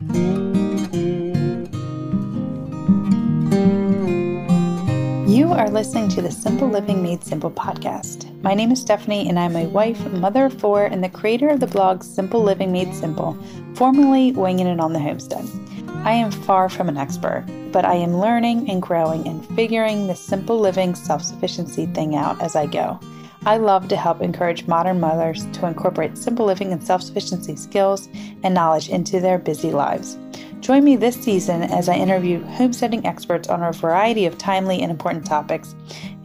You are listening to the Simple Living Made Simple podcast. My name is Stephanie, and I'm a wife, mother of four, and the creator of the blog Simple Living Made Simple, formerly Winging It on the Homestead. I am far from an expert, but I am learning and growing and figuring the simple living self sufficiency thing out as I go. I love to help encourage modern mothers to incorporate simple living and self sufficiency skills and knowledge into their busy lives. Join me this season as I interview homesteading experts on a variety of timely and important topics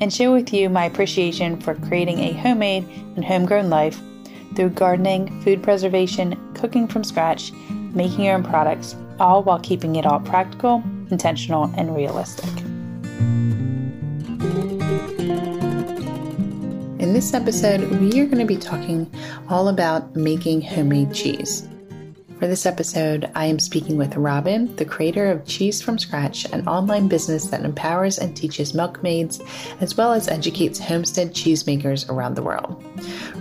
and share with you my appreciation for creating a homemade and homegrown life through gardening, food preservation, cooking from scratch, making your own products, all while keeping it all practical, intentional, and realistic. In this episode, we are going to be talking all about making homemade cheese. For this episode, I am speaking with Robin, the creator of Cheese from Scratch, an online business that empowers and teaches milkmaids as well as educates homestead cheesemakers around the world.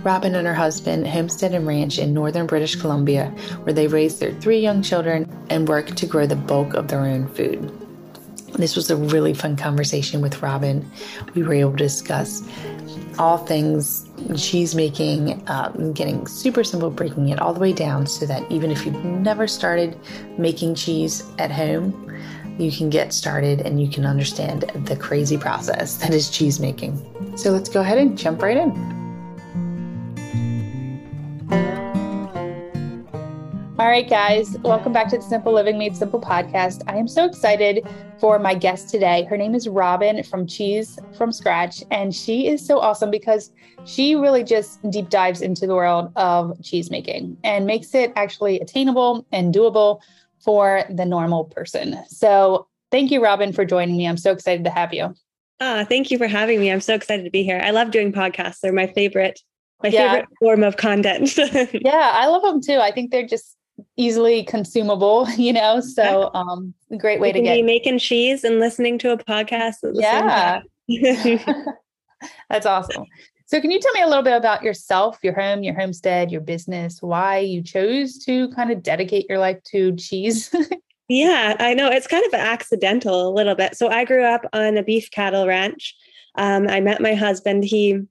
Robin and her husband homestead and ranch in northern British Columbia, where they raise their three young children and work to grow the bulk of their own food. This was a really fun conversation with Robin. We were able to discuss all things cheese making, um, getting super simple, breaking it all the way down so that even if you've never started making cheese at home, you can get started and you can understand the crazy process that is cheese making. So let's go ahead and jump right in. All right, guys, welcome back to the Simple Living Made Simple podcast. I am so excited for my guest today. Her name is Robin from Cheese from Scratch, and she is so awesome because she really just deep dives into the world of cheese making and makes it actually attainable and doable for the normal person. So, thank you, Robin, for joining me. I'm so excited to have you. Ah, thank you for having me. I'm so excited to be here. I love doing podcasts. They're my favorite my yeah. favorite form of content. yeah, I love them too. I think they're just easily consumable, you know. So um great way to get making cheese and listening to a podcast yeah. That's awesome. So can you tell me a little bit about yourself, your home, your homestead, your business, why you chose to kind of dedicate your life to cheese? yeah, I know it's kind of accidental a little bit. So I grew up on a beef cattle ranch. Um, I met my husband. He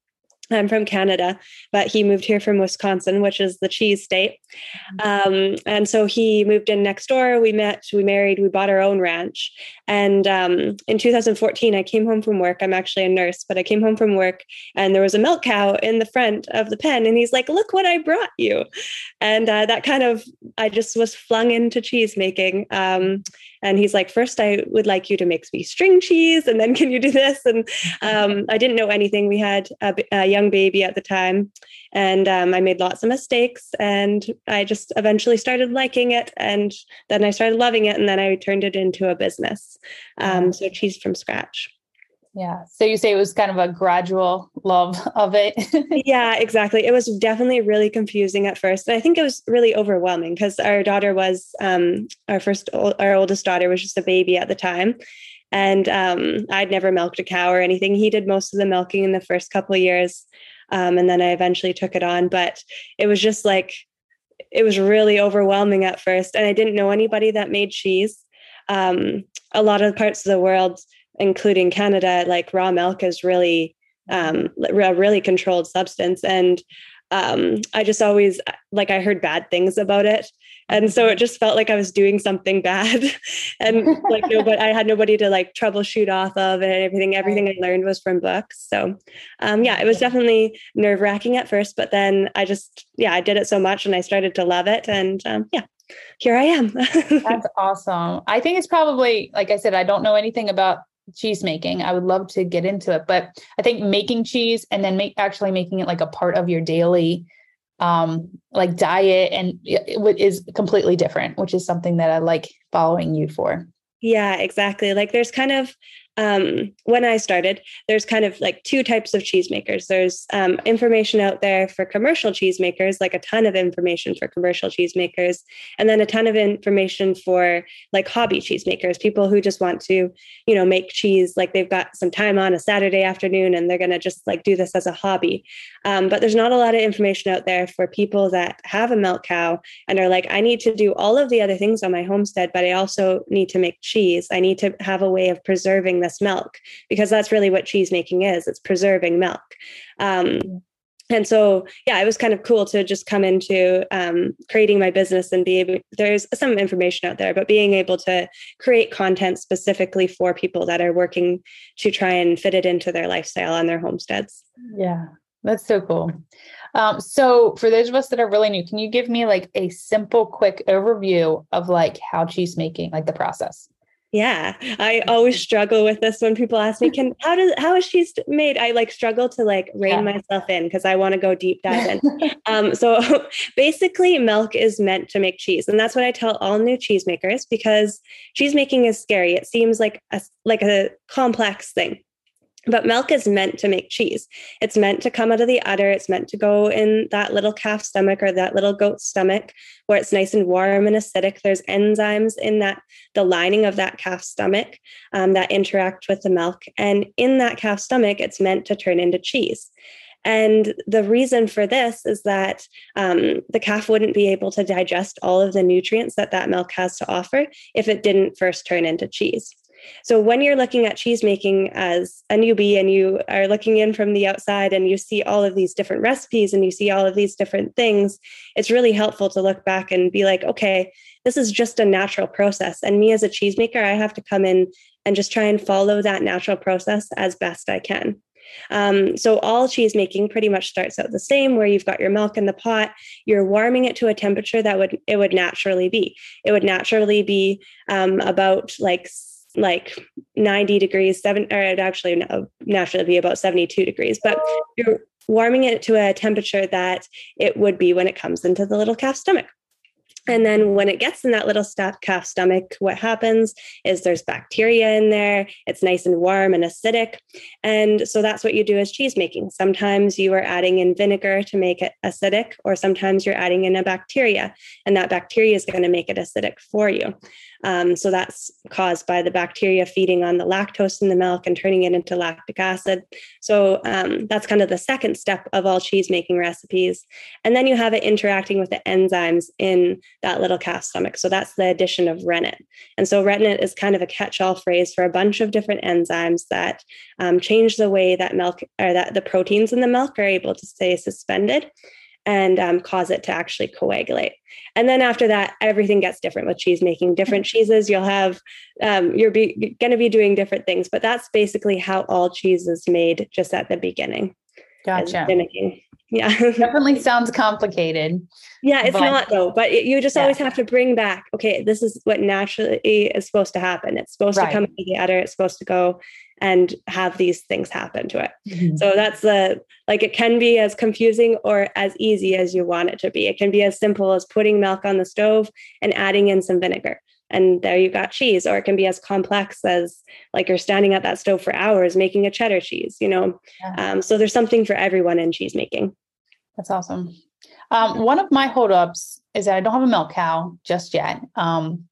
I'm from Canada, but he moved here from Wisconsin, which is the cheese state. Mm-hmm. Um, and so he moved in next door. We met, we married, we bought our own ranch. And um, in 2014, I came home from work. I'm actually a nurse, but I came home from work and there was a milk cow in the front of the pen. And he's like, Look what I brought you. And uh, that kind of, I just was flung into cheese making. Um, and he's like, First, I would like you to make me string cheese. And then can you do this? And um, I didn't know anything. We had a, a young baby at the time. And um, I made lots of mistakes. And I just eventually started liking it. And then I started loving it. And then I turned it into a business. Um, so cheese from scratch. Yeah. So you say it was kind of a gradual love of it. yeah, exactly. It was definitely really confusing at first. And I think it was really overwhelming because our daughter was um, our first, our oldest daughter was just a baby at the time. And um, I'd never milked a cow or anything. He did most of the milking in the first couple of years. Um, and then I eventually took it on. But it was just like, it was really overwhelming at first. And I didn't know anybody that made cheese um, a lot of parts of the world, including Canada, like raw milk is really um, a really controlled substance. And um, I just always like I heard bad things about it, and so it just felt like I was doing something bad, and like nobody, I had nobody to like troubleshoot off of, and everything. Everything I learned was from books. So, um, yeah, it was definitely nerve wracking at first, but then I just yeah I did it so much, and I started to love it, and um, yeah, here I am. That's awesome. I think it's probably, like I said, I don't know anything about cheese making. I would love to get into it, but I think making cheese and then make actually making it like a part of your daily um like diet and it is completely different, which is something that I like following you for. Yeah, exactly. Like there's kind of um, when I started, there's kind of like two types of cheesemakers. There's um, information out there for commercial cheesemakers, like a ton of information for commercial cheesemakers, and then a ton of information for like hobby cheesemakers, people who just want to, you know, make cheese like they've got some time on a Saturday afternoon and they're going to just like do this as a hobby. Um, but there's not a lot of information out there for people that have a milk cow and are like, I need to do all of the other things on my homestead, but I also need to make cheese. I need to have a way of preserving this milk because that's really what cheese making is it's preserving milk. Um, and so yeah it was kind of cool to just come into um, creating my business and be able there's some information out there but being able to create content specifically for people that are working to try and fit it into their lifestyle and their homesteads. Yeah that's so cool. Um, so for those of us that are really new can you give me like a simple quick overview of like how cheese making like the process yeah, I always struggle with this when people ask me, "Can how does how is cheese made?" I like struggle to like rein yeah. myself in because I want to go deep dive in. um, so basically, milk is meant to make cheese, and that's what I tell all new cheesemakers because cheese making is scary. It seems like a like a complex thing, but milk is meant to make cheese. It's meant to come out of the udder. It's meant to go in that little calf stomach or that little goat stomach where it's nice and warm and acidic. There's enzymes in that, the lining of that calf stomach um, that interact with the milk. And in that calf stomach, it's meant to turn into cheese. And the reason for this is that um, the calf wouldn't be able to digest all of the nutrients that that milk has to offer if it didn't first turn into cheese. So when you're looking at cheese making as a newbie and you are looking in from the outside and you see all of these different recipes and you see all of these different things, it's really helpful to look back and be like, okay, this is just a natural process. And me as a cheesemaker, I have to come in and just try and follow that natural process as best I can. Um, so all cheese making pretty much starts out the same, where you've got your milk in the pot, you're warming it to a temperature that would it would naturally be. It would naturally be um, about like like 90 degrees, seven, or actually naturally be about 72 degrees, but you're warming it to a temperature that it would be when it comes into the little calf stomach. And then when it gets in that little calf stomach, what happens is there's bacteria in there. It's nice and warm and acidic. And so that's what you do as cheese making. Sometimes you are adding in vinegar to make it acidic, or sometimes you're adding in a bacteria, and that bacteria is going to make it acidic for you. Um, so that's caused by the bacteria feeding on the lactose in the milk and turning it into lactic acid. So um, that's kind of the second step of all cheese making recipes. And then you have it interacting with the enzymes in that little calf stomach. So that's the addition of rennet. And so rennet is kind of a catch all phrase for a bunch of different enzymes that um, change the way that milk or that the proteins in the milk are able to stay suspended and um, cause it to actually coagulate. And then after that, everything gets different with cheese making. Different cheeses, you'll have, um, you're going to be doing different things, but that's basically how all cheese is made just at the beginning. Gotcha. Yeah. Definitely sounds complicated. Yeah, it's but... not though, but it, you just yeah. always have to bring back, okay, this is what naturally is supposed to happen. It's supposed right. to come the udder. It's supposed to go and have these things happen to it. Mm-hmm. So that's the like it can be as confusing or as easy as you want it to be. It can be as simple as putting milk on the stove and adding in some vinegar. And there you've got cheese, or it can be as complex as like you're standing at that stove for hours making a cheddar cheese, you know. Yeah. Um, so there's something for everyone in cheese making. That's awesome. Um, one of my holdups is that I don't have a milk cow just yet. Um,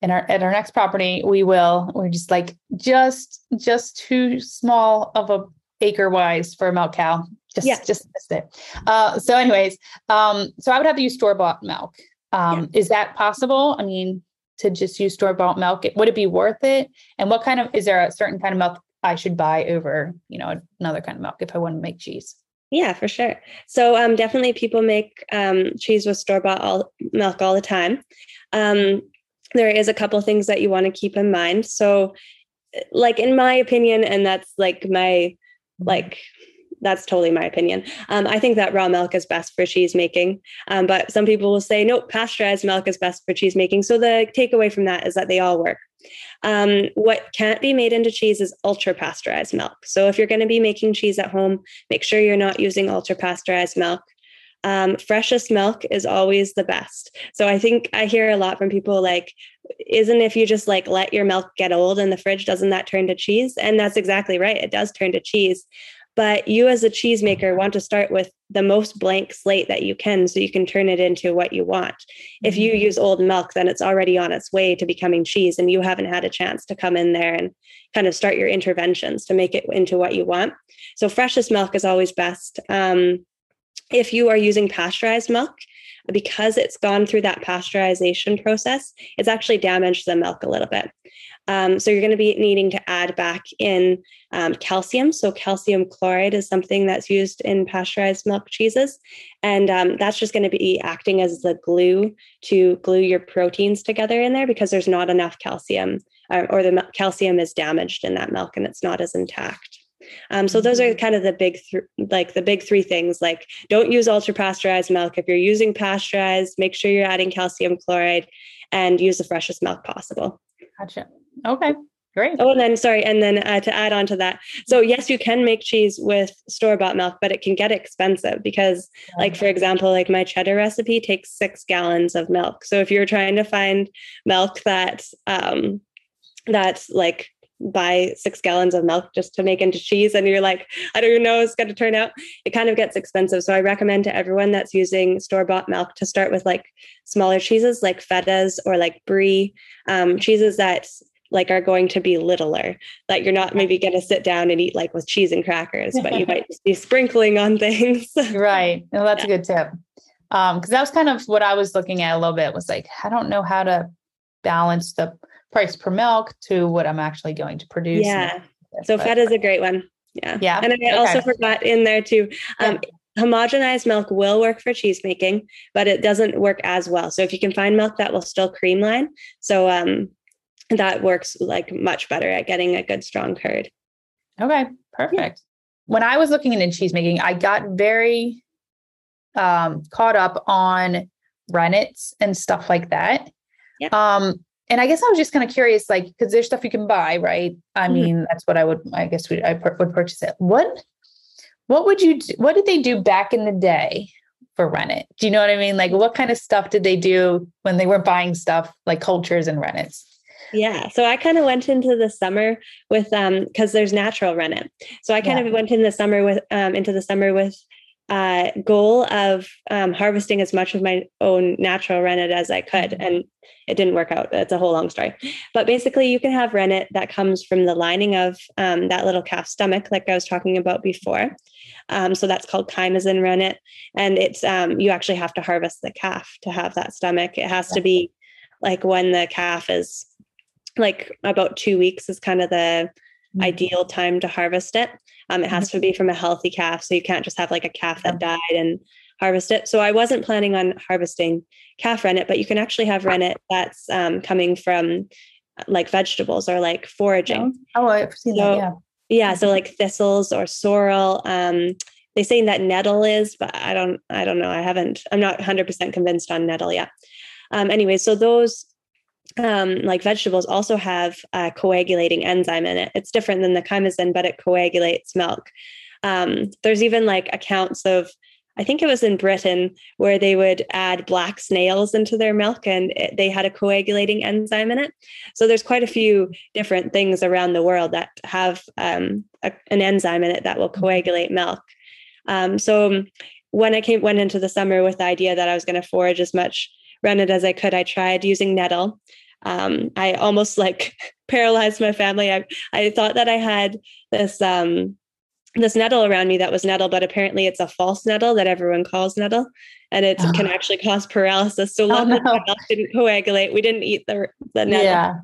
in our at our next property, we will. We're just like just just too small of a acre wise for a milk cow. Just yeah. just missed it. Uh, so, anyways, um, so I would have to use store bought milk. Um, yeah. Is that possible? I mean, to just use store bought milk, would it be worth it? And what kind of is there a certain kind of milk I should buy over, you know, another kind of milk if I want to make cheese? Yeah, for sure. So um, definitely people make um, cheese with store bought milk all the time. Um, there is a couple things that you want to keep in mind. So, like in my opinion, and that's like my like that's totally my opinion. Um, I think that raw milk is best for cheese making, um, but some people will say no, pasteurized milk is best for cheese making. So the takeaway from that is that they all work. Um, what can't be made into cheese is ultra pasteurized milk. So if you're going to be making cheese at home, make sure you're not using ultra pasteurized milk um, freshest milk is always the best. So I think I hear a lot from people like, isn't if you just like let your milk get old in the fridge, doesn't that turn to cheese? And that's exactly right. It does turn to cheese. But you, as a cheesemaker, want to start with the most blank slate that you can so you can turn it into what you want. If you mm-hmm. use old milk, then it's already on its way to becoming cheese, and you haven't had a chance to come in there and kind of start your interventions to make it into what you want. So, freshest milk is always best. Um, if you are using pasteurized milk, because it's gone through that pasteurization process, it's actually damaged the milk a little bit. Um, so you're going to be needing to add back in um, calcium. So calcium chloride is something that's used in pasteurized milk cheeses, and um, that's just going to be acting as the glue to glue your proteins together in there because there's not enough calcium, uh, or the calcium is damaged in that milk and it's not as intact. Um, so those are mm-hmm. kind of the big, th- like the big three things. Like, don't use ultra pasteurized milk. If you're using pasteurized, make sure you're adding calcium chloride, and use the freshest milk possible. Gotcha. Okay. Great. Oh, and then sorry, and then uh, to add on to that, so yes, you can make cheese with store bought milk, but it can get expensive because, like for example, like my cheddar recipe takes six gallons of milk. So if you're trying to find milk that um, that's like buy six gallons of milk just to make into cheese and you're like i don't even know it's going to turn out it kind of gets expensive so i recommend to everyone that's using store-bought milk to start with like smaller cheeses like fetas or like brie um, cheeses that like are going to be littler that you're not maybe going to sit down and eat like with cheese and crackers but you might just be sprinkling on things right well that's yeah. a good tip um because that was kind of what i was looking at a little bit was like i don't know how to balance the price per milk to what I'm actually going to produce. Yeah. So but, feta is a great one. Yeah. Yeah. And I okay. also forgot in there too. Um, yeah. Homogenized milk will work for cheese making, but it doesn't work as well. So if you can find milk that will still cream line, so um, that works like much better at getting a good strong curd. Okay, perfect. Yeah. When I was looking into cheese making, I got very um, caught up on rennets and stuff like that. Yeah. Um, and I guess I was just kind of curious, like, because there's stuff you can buy, right? I mm-hmm. mean, that's what I would, I guess, we, I per- would purchase it. What, what would you, do, what did they do back in the day for rennet? Do you know what I mean? Like, what kind of stuff did they do when they were buying stuff like cultures and rennets? Yeah. So I kind of went into the summer with um because there's natural rennet. So I kind yeah. of went in the summer with um into the summer with uh, goal of um, harvesting as much of my own natural rennet as I could. Mm-hmm. And it didn't work out. It's a whole long story. But basically, you can have rennet that comes from the lining of um, that little calf stomach, like I was talking about before. Um, so that's called chymosin rennet. And it's um, you actually have to harvest the calf to have that stomach. It has yeah. to be like when the calf is like about two weeks is kind of the mm-hmm. ideal time to harvest it. Um, it has mm-hmm. to be from a healthy calf. So you can't just have like a calf that died and harvest it. So I wasn't planning on harvesting calf rennet, but you can actually have rennet that's um, coming from like vegetables or like foraging. Oh, oh I've seen so, that. Yeah. Yeah. So mm-hmm. like thistles or sorrel. Um, they say that nettle is, but I don't, I don't know. I haven't, I'm not 100% convinced on nettle yet. Um, anyway, so those um, like vegetables also have a coagulating enzyme in it. It's different than the chymosin, but it coagulates milk. Um, there's even like accounts of, I think it was in Britain, where they would add black snails into their milk and it, they had a coagulating enzyme in it. So there's quite a few different things around the world that have um, a, an enzyme in it that will coagulate milk. Um, so when I came went into the summer with the idea that I was going to forage as much rennet as I could, I tried using nettle um, I almost like paralyzed my family. I I thought that I had this um, this nettle around me that was nettle, but apparently it's a false nettle that everyone calls nettle, and it oh. can actually cause paralysis. So luckily, oh, no. didn't coagulate. We didn't eat the the nettle. Yeah.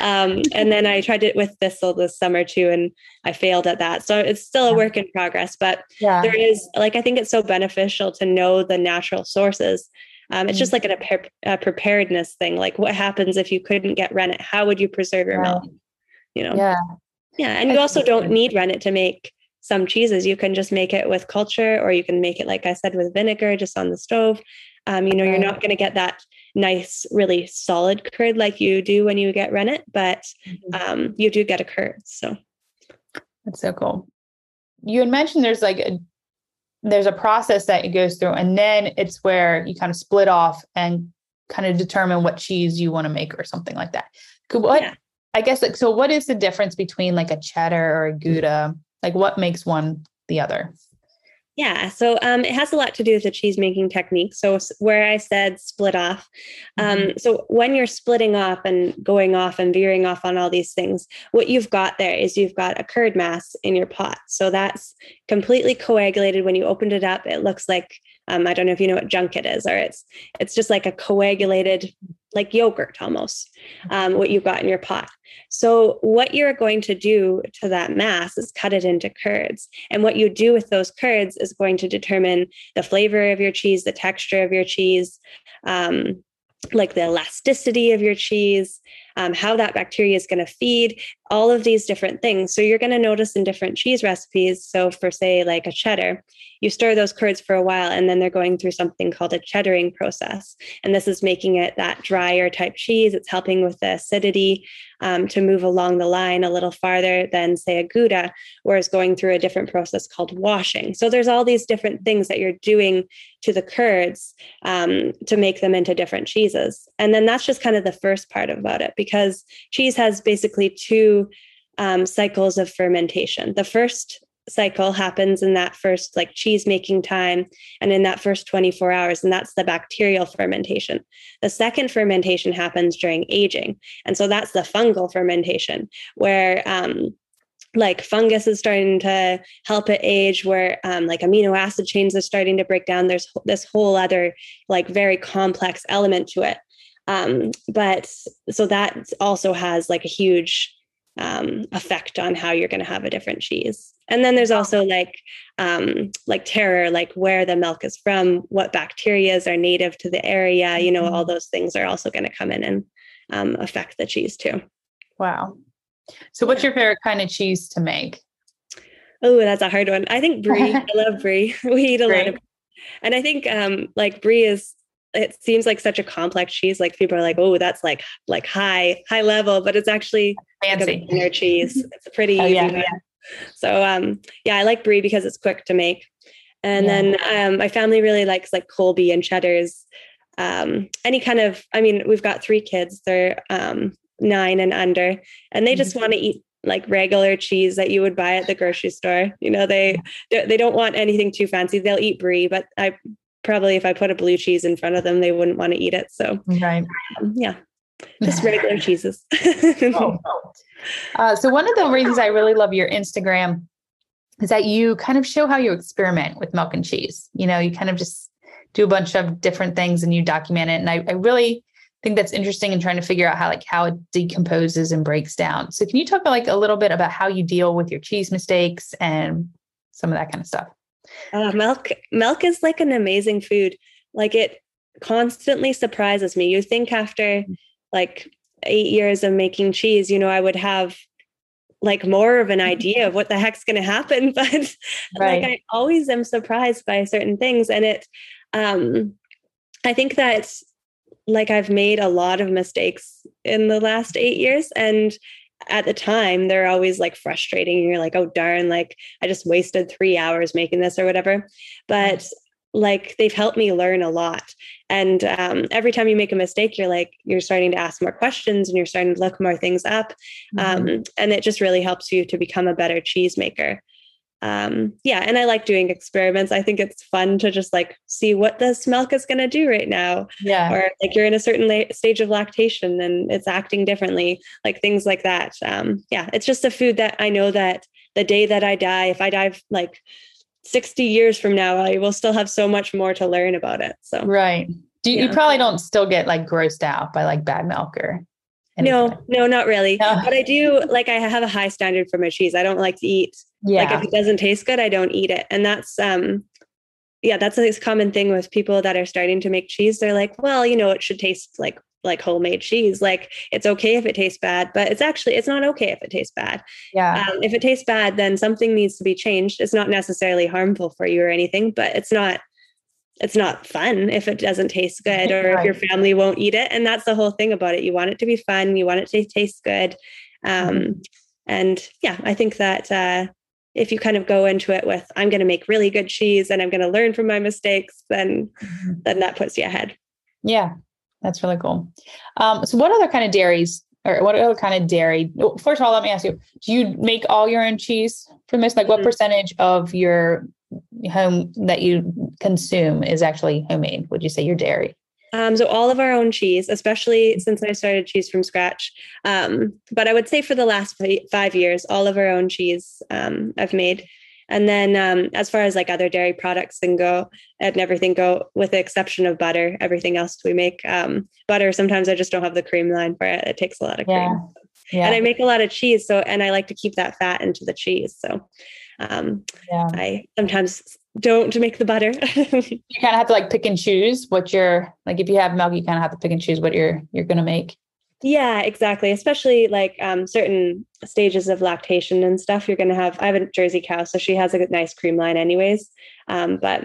Um, and then I tried it with thistle this summer too, and I failed at that. So it's still a work in progress, but yeah. there is like I think it's so beneficial to know the natural sources um, it's just mm. like an, a, a, preparedness thing. Like, what happens if you couldn't get rennet? How would you preserve your milk? You know? Yeah. Yeah. And you also don't need rennet to make some cheeses. You can just make it with culture, or you can make it, like I said, with vinegar just on the stove. Um, you know, you're not going to get that nice, really solid curd like you do when you get rennet, but mm-hmm. um, you do get a curd. So that's so cool. You had mentioned there's like a there's a process that it goes through and then it's where you kind of split off and kind of determine what cheese you want to make or something like that. What yeah. I guess like so what is the difference between like a cheddar or a mm. Gouda? Like what makes one the other? Yeah, so um, it has a lot to do with the cheese making technique. So where I said split off, um, mm-hmm. so when you're splitting off and going off and veering off on all these things, what you've got there is you've got a curd mass in your pot. So that's completely coagulated. When you opened it up, it looks like um, I don't know if you know what junket is, or it's it's just like a coagulated like yogurt almost, um, what you've got in your pot. So, what you're going to do to that mass is cut it into curds. And what you do with those curds is going to determine the flavor of your cheese, the texture of your cheese, um, like the elasticity of your cheese, um, how that bacteria is going to feed, all of these different things. So you're going to notice in different cheese recipes. So for say like a cheddar, you stir those curds for a while and then they're going through something called a cheddaring process. And this is making it that drier type cheese. It's helping with the acidity um, to move along the line a little farther than say a Gouda, whereas going through a different process called washing. So there's all these different things that you're doing to the curds um, to make them into different cheeses. And then that's just kind of the first part about it because cheese has basically two um, cycles of fermentation. The first cycle happens in that first like cheese making time and in that first 24 hours and that's the bacterial fermentation. The second fermentation happens during aging and so that's the fungal fermentation where um, like fungus is starting to help it age where um, like amino acid chains are starting to break down. There's this whole other like very complex element to it um, but so that also has like a huge um, effect on how you're going to have a different cheese. And then there's also like um, like terroir, like where the milk is from, what bacterias are native to the area. You know, all mm-hmm. those things are also going to come in and um, affect the cheese too. Wow. So, what's your favorite kind of cheese to make? Oh, that's a hard one. I think brie. I love brie. We eat a Great. lot of, and I think um, like brie is it seems like such a complex cheese. Like people are like, oh, that's like like high high level, but it's actually fancy like a cheese. It's pretty oh, easy. Yeah, yeah. So um, yeah, I like brie because it's quick to make. And yeah. then um, my family really likes like Colby and cheddars. Um, any kind of, I mean, we've got three kids. They're um, nine and under, and they just mm-hmm. want to eat like regular cheese that you would buy at the grocery store. You know, they they don't want anything too fancy. They'll eat brie, but I probably if I put a blue cheese in front of them, they wouldn't want to eat it. So right, um, yeah, just regular cheeses. oh. Uh, so one of the reasons I really love your Instagram is that you kind of show how you experiment with milk and cheese. You know, you kind of just do a bunch of different things and you document it. And I, I really think that's interesting in trying to figure out how like how it decomposes and breaks down. So can you talk like a little bit about how you deal with your cheese mistakes and some of that kind of stuff? Uh, milk milk is like an amazing food. Like it constantly surprises me. You think after like eight years of making cheese, you know, I would have like more of an idea of what the heck's going to happen, but right. like I always am surprised by certain things, and it. Um, I think that like I've made a lot of mistakes in the last eight years, and at the time they're always like frustrating and you're like oh darn like i just wasted three hours making this or whatever. But like they've helped me learn a lot. And um, every time you make a mistake you're like you're starting to ask more questions and you're starting to look more things up. Mm-hmm. um, and it just really helps you to become a better cheese maker um, yeah, and I like doing experiments. I think it's fun to just like see what this milk is going to do right now. Yeah. Or like you're in a certain la- stage of lactation and it's acting differently, like things like that. Um, yeah, it's just a food that I know that the day that I die, if I die like 60 years from now, I will still have so much more to learn about it. So, right. Do you, yeah. you probably don't still get like grossed out by like bad milk or Anything. No, no, not really. No. But I do like I have a high standard for my cheese. I don't like to eat yeah. like if it doesn't taste good, I don't eat it. And that's um yeah, that's a common thing with people that are starting to make cheese. They're like, well, you know, it should taste like like homemade cheese. Like it's okay if it tastes bad, but it's actually it's not okay if it tastes bad. Yeah. Um, if it tastes bad, then something needs to be changed. It's not necessarily harmful for you or anything, but it's not it's not fun if it doesn't taste good or right. if your family won't eat it. And that's the whole thing about it. You want it to be fun, you want it to taste good. Um, mm-hmm. And yeah, I think that uh, if you kind of go into it with, I'm going to make really good cheese and I'm going to learn from my mistakes, then mm-hmm. then that puts you ahead. Yeah. That's really cool. Um, so, what other kind of dairies or what other kind of dairy? First of all, let me ask you: Do you make all your own cheese from this? Like, what mm-hmm. percentage of your home that you consume is actually homemade? Would you say your dairy? Um, so all of our own cheese, especially since I started cheese from scratch. Um, but I would say for the last five years, all of our own cheese um, I've made. And then um, as far as like other dairy products and go and everything go, with the exception of butter, everything else we make. Um, butter, sometimes I just don't have the cream line for it. It takes a lot of cream. Yeah. yeah. And I make a lot of cheese. So, and I like to keep that fat into the cheese. So um, yeah. I sometimes don't make the butter. you kind of have to like pick and choose what you're like. If you have milk, you kind of have to pick and choose what you're you're going to make. Yeah, exactly. Especially like um, certain stages of lactation and stuff. You're going to have. I have a Jersey cow, so she has a nice cream line, anyways. Um, but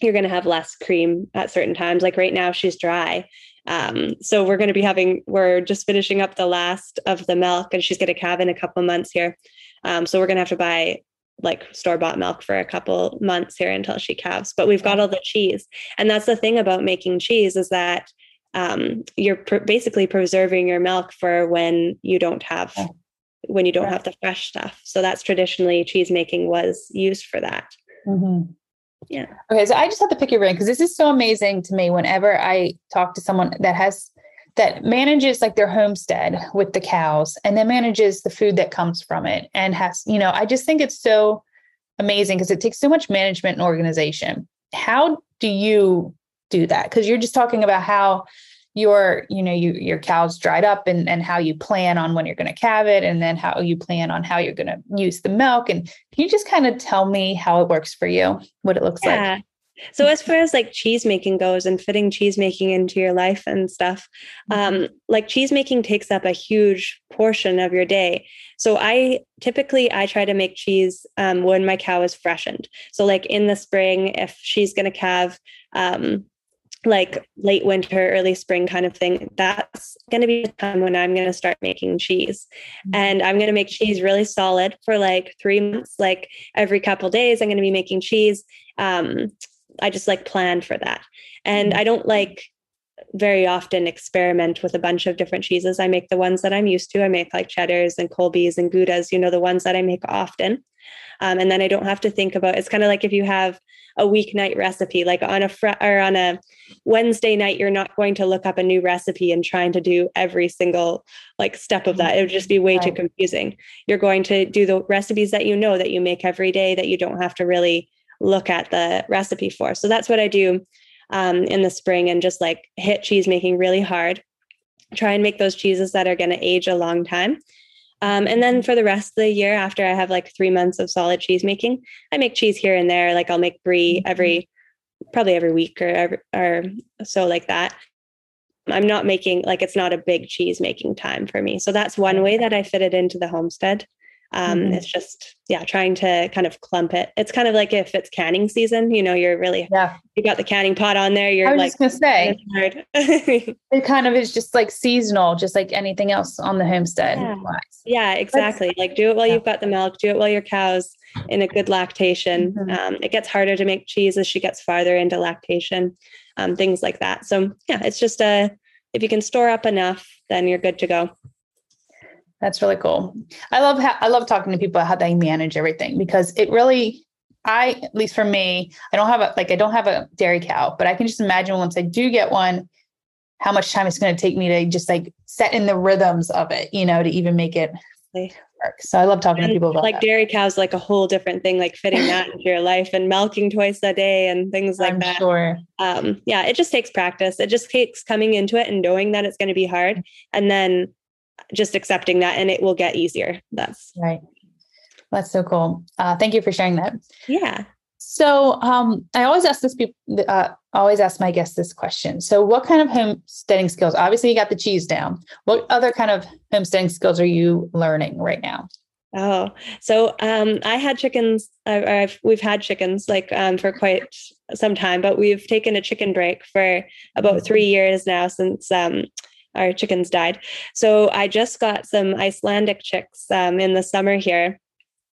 you're going to have less cream at certain times. Like right now, she's dry. Um, so we're going to be having. We're just finishing up the last of the milk, and she's going to calve in a couple months here. Um, so we're going to have to buy like store bought milk for a couple months here until she calves. But we've got all the cheese, and that's the thing about making cheese is that um, you're pr- basically preserving your milk for when you don't have when you don't have the fresh stuff. So that's traditionally cheese making was used for that. Mm-hmm. Yeah. Okay, so I just have to pick your brain because this is so amazing to me. Whenever I talk to someone that has that manages like their homestead with the cows and then manages the food that comes from it and has, you know, I just think it's so amazing because it takes so much management and organization. How do you do that? Because you're just talking about how your, you know, you your cows dried up and, and how you plan on when you're going to calve it and then how you plan on how you're going to use the milk. And can you just kind of tell me how it works for you, what it looks yeah. like? So as far as like cheese making goes and fitting cheese making into your life and stuff, mm-hmm. um, like cheese making takes up a huge portion of your day. So I typically I try to make cheese um, when my cow is freshened. So like in the spring, if she's gonna calve, um, like late winter, early spring kind of thing, that's going to be the time when I'm going to start making cheese. Mm-hmm. And I'm going to make cheese really solid for like three months. Like every couple days, I'm going to be making cheese. Um, I just like plan for that. And mm-hmm. I don't like very often experiment with a bunch of different cheeses. I make the ones that I'm used to. I make like cheddars and Colbys and Goudas, you know, the ones that I make often. Um, and then I don't have to think about it's kind of like if you have a weeknight recipe, like on a fr- or on a Wednesday night, you're not going to look up a new recipe and trying to do every single like step of that. It would just be way right. too confusing. You're going to do the recipes that you know that you make every day that you don't have to really look at the recipe for. So that's what I do um, in the spring and just like hit cheese making really hard. Try and make those cheeses that are going to age a long time. Um, and then for the rest of the year, after I have like three months of solid cheese making, I make cheese here and there. Like I'll make brie mm-hmm. every, probably every week or every, or so like that. I'm not making like it's not a big cheese making time for me. So that's one way that I fit it into the homestead. Um, mm-hmm. It's just, yeah, trying to kind of clump it. It's kind of like if it's canning season, you know, you're really, yeah, you got the canning pot on there. You're I was like, just gonna say, it kind of is just like seasonal, just like anything else on the homestead. Yeah, yeah exactly. That's, like do it while yeah. you've got the milk, do it while your cow's in a good lactation. Mm-hmm. Um, it gets harder to make cheese as she gets farther into lactation, um, things like that. So yeah, it's just a, if you can store up enough, then you're good to go. That's really cool. I love how I love talking to people how they manage everything because it really I at least for me, I don't have a like I don't have a dairy cow, but I can just imagine once I do get one, how much time it's going to take me to just like set in the rhythms of it, you know, to even make it work. So I love talking and to people about like that. dairy cows, like a whole different thing, like fitting that into your life and milking twice a day and things like I'm that. Sure. Um, yeah, it just takes practice. It just takes coming into it and knowing that it's going to be hard, and then just accepting that and it will get easier. That's right. That's so cool. Uh, thank you for sharing that. Yeah. So um, I always ask this people, uh, always ask my guests this question. So what kind of homesteading skills? Obviously, you got the cheese down. What other kind of homesteading skills are you learning right now? Oh, so um, I had chickens. Uh, we've had chickens like um, for quite some time, but we've taken a chicken break for about three years now since um, our chickens died. So I just got some Icelandic chicks um, in the summer here,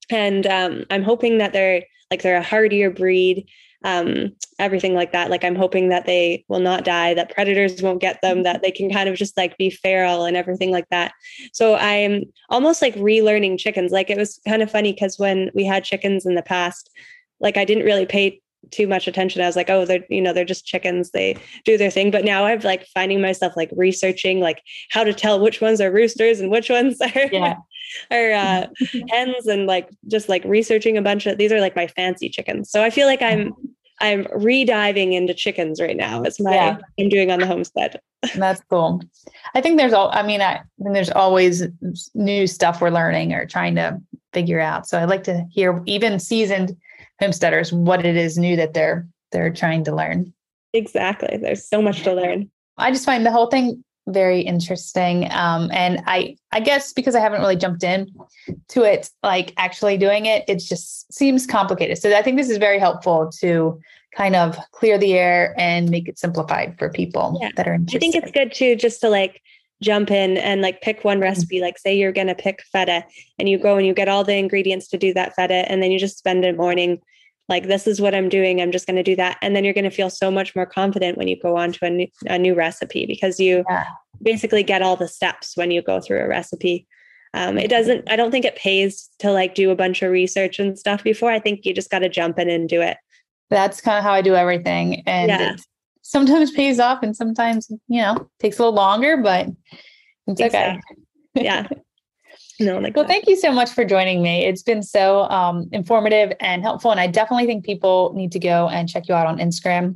and um, I'm hoping that they're like they're a hardier breed. um, everything like that. Like I'm hoping that they will not die, that predators won't get them, that they can kind of just like be feral and everything like that. So I'm almost like relearning chickens. Like it was kind of funny because when we had chickens in the past, like I didn't really pay too much attention. I was like, oh, they're, you know, they're just chickens. They do their thing. But now I'm like finding myself like researching like how to tell which ones are roosters and which ones are, yeah. are uh, hens and like just like researching a bunch of these are like my fancy chickens. So I feel like I'm I'm rediving into chickens right now. It's my yeah. I'm doing on the homestead. That's cool. I think there's all I mean, I, I think there's always new stuff we're learning or trying to figure out. So I'd like to hear even seasoned homesteaders what it is new that they're they're trying to learn. Exactly. There's so much to learn. I just find the whole thing very interesting. Um, and I I guess because I haven't really jumped in to it, like actually doing it, it just seems complicated. So I think this is very helpful to kind of clear the air and make it simplified for people yeah. that are interested. I think it's good too, just to like jump in and like pick one mm-hmm. recipe. Like say you're going to pick feta and you go and you get all the ingredients to do that feta and then you just spend a morning like this is what i'm doing i'm just going to do that. And then you're going to feel so much more confident when you go on to a new, a new recipe because you yeah. basically get all the steps when you go through a recipe. Um, it doesn't i don't think it pays to like do a bunch of research and stuff before. I think you just got to jump in and do it. That's kind of how i do everything and yeah sometimes pays off and sometimes, you know, takes a little longer, but it's okay. Yeah. No, like well, that. thank you so much for joining me. It's been so um, informative and helpful. And I definitely think people need to go and check you out on Instagram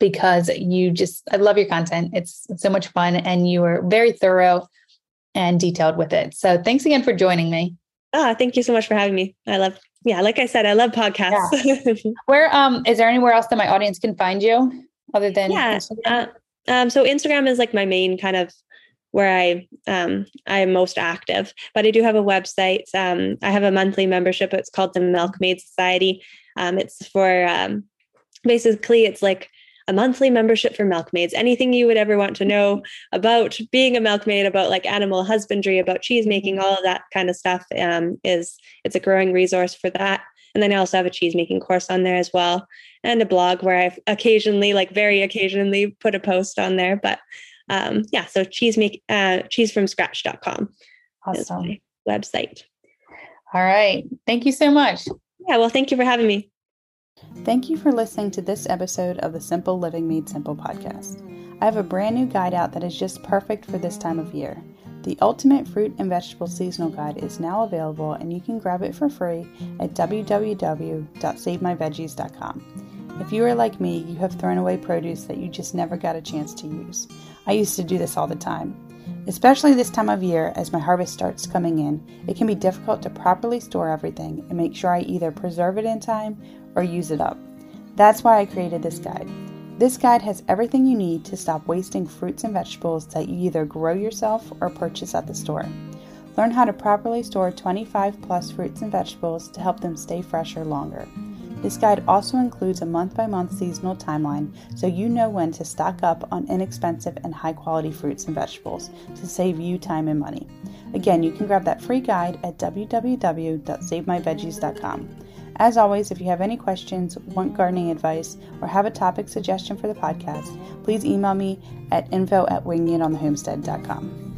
because you just, I love your content. It's so much fun and you are very thorough and detailed with it. So thanks again for joining me. Ah, thank you so much for having me. I love, yeah, like I said, I love podcasts. Yeah. Where, um, is there anywhere else that my audience can find you? Other than yeah uh, um, so instagram is like my main kind of where i um, i am most active but i do have a website um, i have a monthly membership it's called the milkmaid society. Um, it's for um, basically it's like a monthly membership for milkmaids. Anything you would ever want to know about being a milkmaid about like animal husbandry about cheese making all of that kind of stuff um, is it's a growing resource for that and then I also have a cheese making course on there as well, and a blog where I've occasionally, like very occasionally, put a post on there. But um, yeah, so cheese make uh, cheesefromscratch.com. Awesome website. All right. Thank you so much. Yeah, well, thank you for having me. Thank you for listening to this episode of the Simple Living Made Simple podcast. I have a brand new guide out that is just perfect for this time of year. The Ultimate Fruit and Vegetable Seasonal Guide is now available and you can grab it for free at www.savemyveggies.com. If you are like me, you have thrown away produce that you just never got a chance to use. I used to do this all the time. Especially this time of year, as my harvest starts coming in, it can be difficult to properly store everything and make sure I either preserve it in time or use it up. That's why I created this guide. This guide has everything you need to stop wasting fruits and vegetables that you either grow yourself or purchase at the store. Learn how to properly store 25 plus fruits and vegetables to help them stay fresher longer. This guide also includes a month by month seasonal timeline so you know when to stock up on inexpensive and high quality fruits and vegetables to save you time and money. Again, you can grab that free guide at www.savemyveggies.com. As always, if you have any questions, want gardening advice, or have a topic suggestion for the podcast, please email me at info at wingitonthehomestead.com.